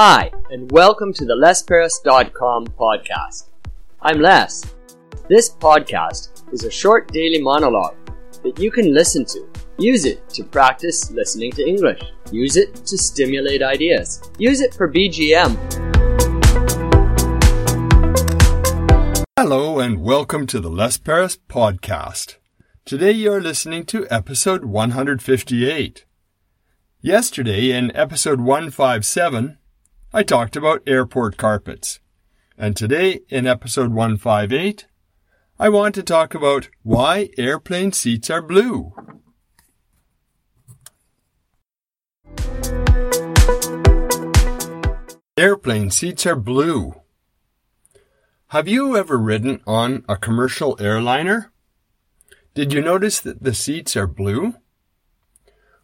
Hi, and welcome to the LesPerras.com podcast. I'm Les. This podcast is a short daily monologue that you can listen to. Use it to practice listening to English. Use it to stimulate ideas. Use it for BGM. Hello, and welcome to the Les Perras podcast. Today you're listening to episode 158. Yesterday, in episode 157, I talked about airport carpets. And today, in episode 158, I want to talk about why airplane seats are blue. Airplane seats are blue. Have you ever ridden on a commercial airliner? Did you notice that the seats are blue?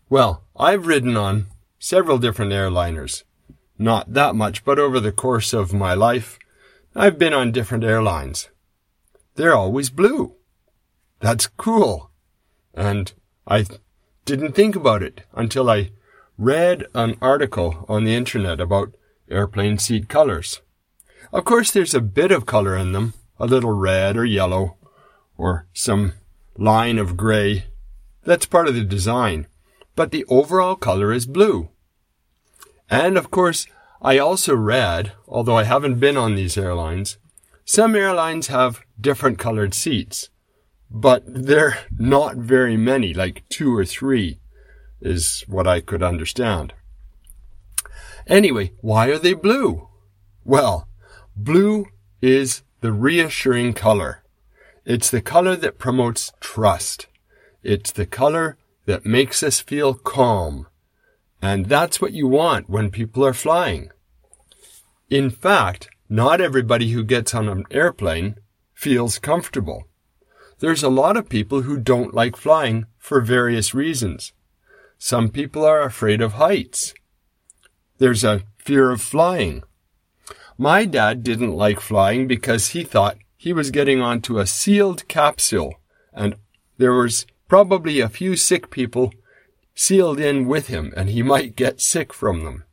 Well, I've ridden on several different airliners. Not that much, but over the course of my life, I've been on different airlines. They're always blue. That's cool. And I didn't think about it until I read an article on the internet about airplane seat colors. Of course, there's a bit of color in them, a little red or yellow, or some line of gray. That's part of the design. But the overall color is blue. And of course, I also read, although I haven't been on these airlines, some airlines have different colored seats, but they're not very many, like two or three is what I could understand. Anyway, why are they blue? Well, blue is the reassuring color. It's the color that promotes trust. It's the color that makes us feel calm. And that's what you want when people are flying. In fact, not everybody who gets on an airplane feels comfortable. There's a lot of people who don't like flying for various reasons. Some people are afraid of heights. There's a fear of flying. My dad didn't like flying because he thought he was getting onto a sealed capsule and there was probably a few sick people sealed in with him and he might get sick from them.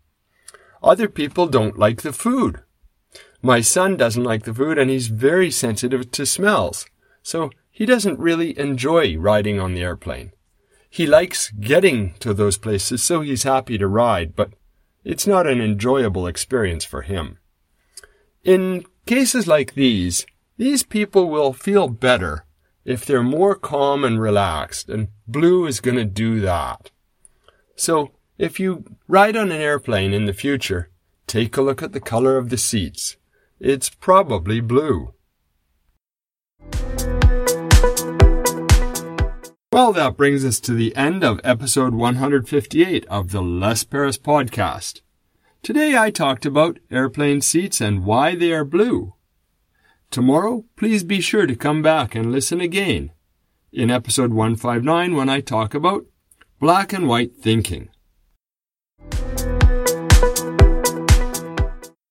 Other people don't like the food. My son doesn't like the food and he's very sensitive to smells. So he doesn't really enjoy riding on the airplane. He likes getting to those places, so he's happy to ride, but it's not an enjoyable experience for him. In cases like these, these people will feel better if they're more calm and relaxed, and blue is going to do that. So if you ride on an airplane in the future, take a look at the color of the seats. It's probably blue. Well, that brings us to the end of episode 158 of the Les Perras podcast. Today I talked about airplane seats and why they are blue. Tomorrow, please be sure to come back and listen again in episode 159 when I talk about black and white thinking.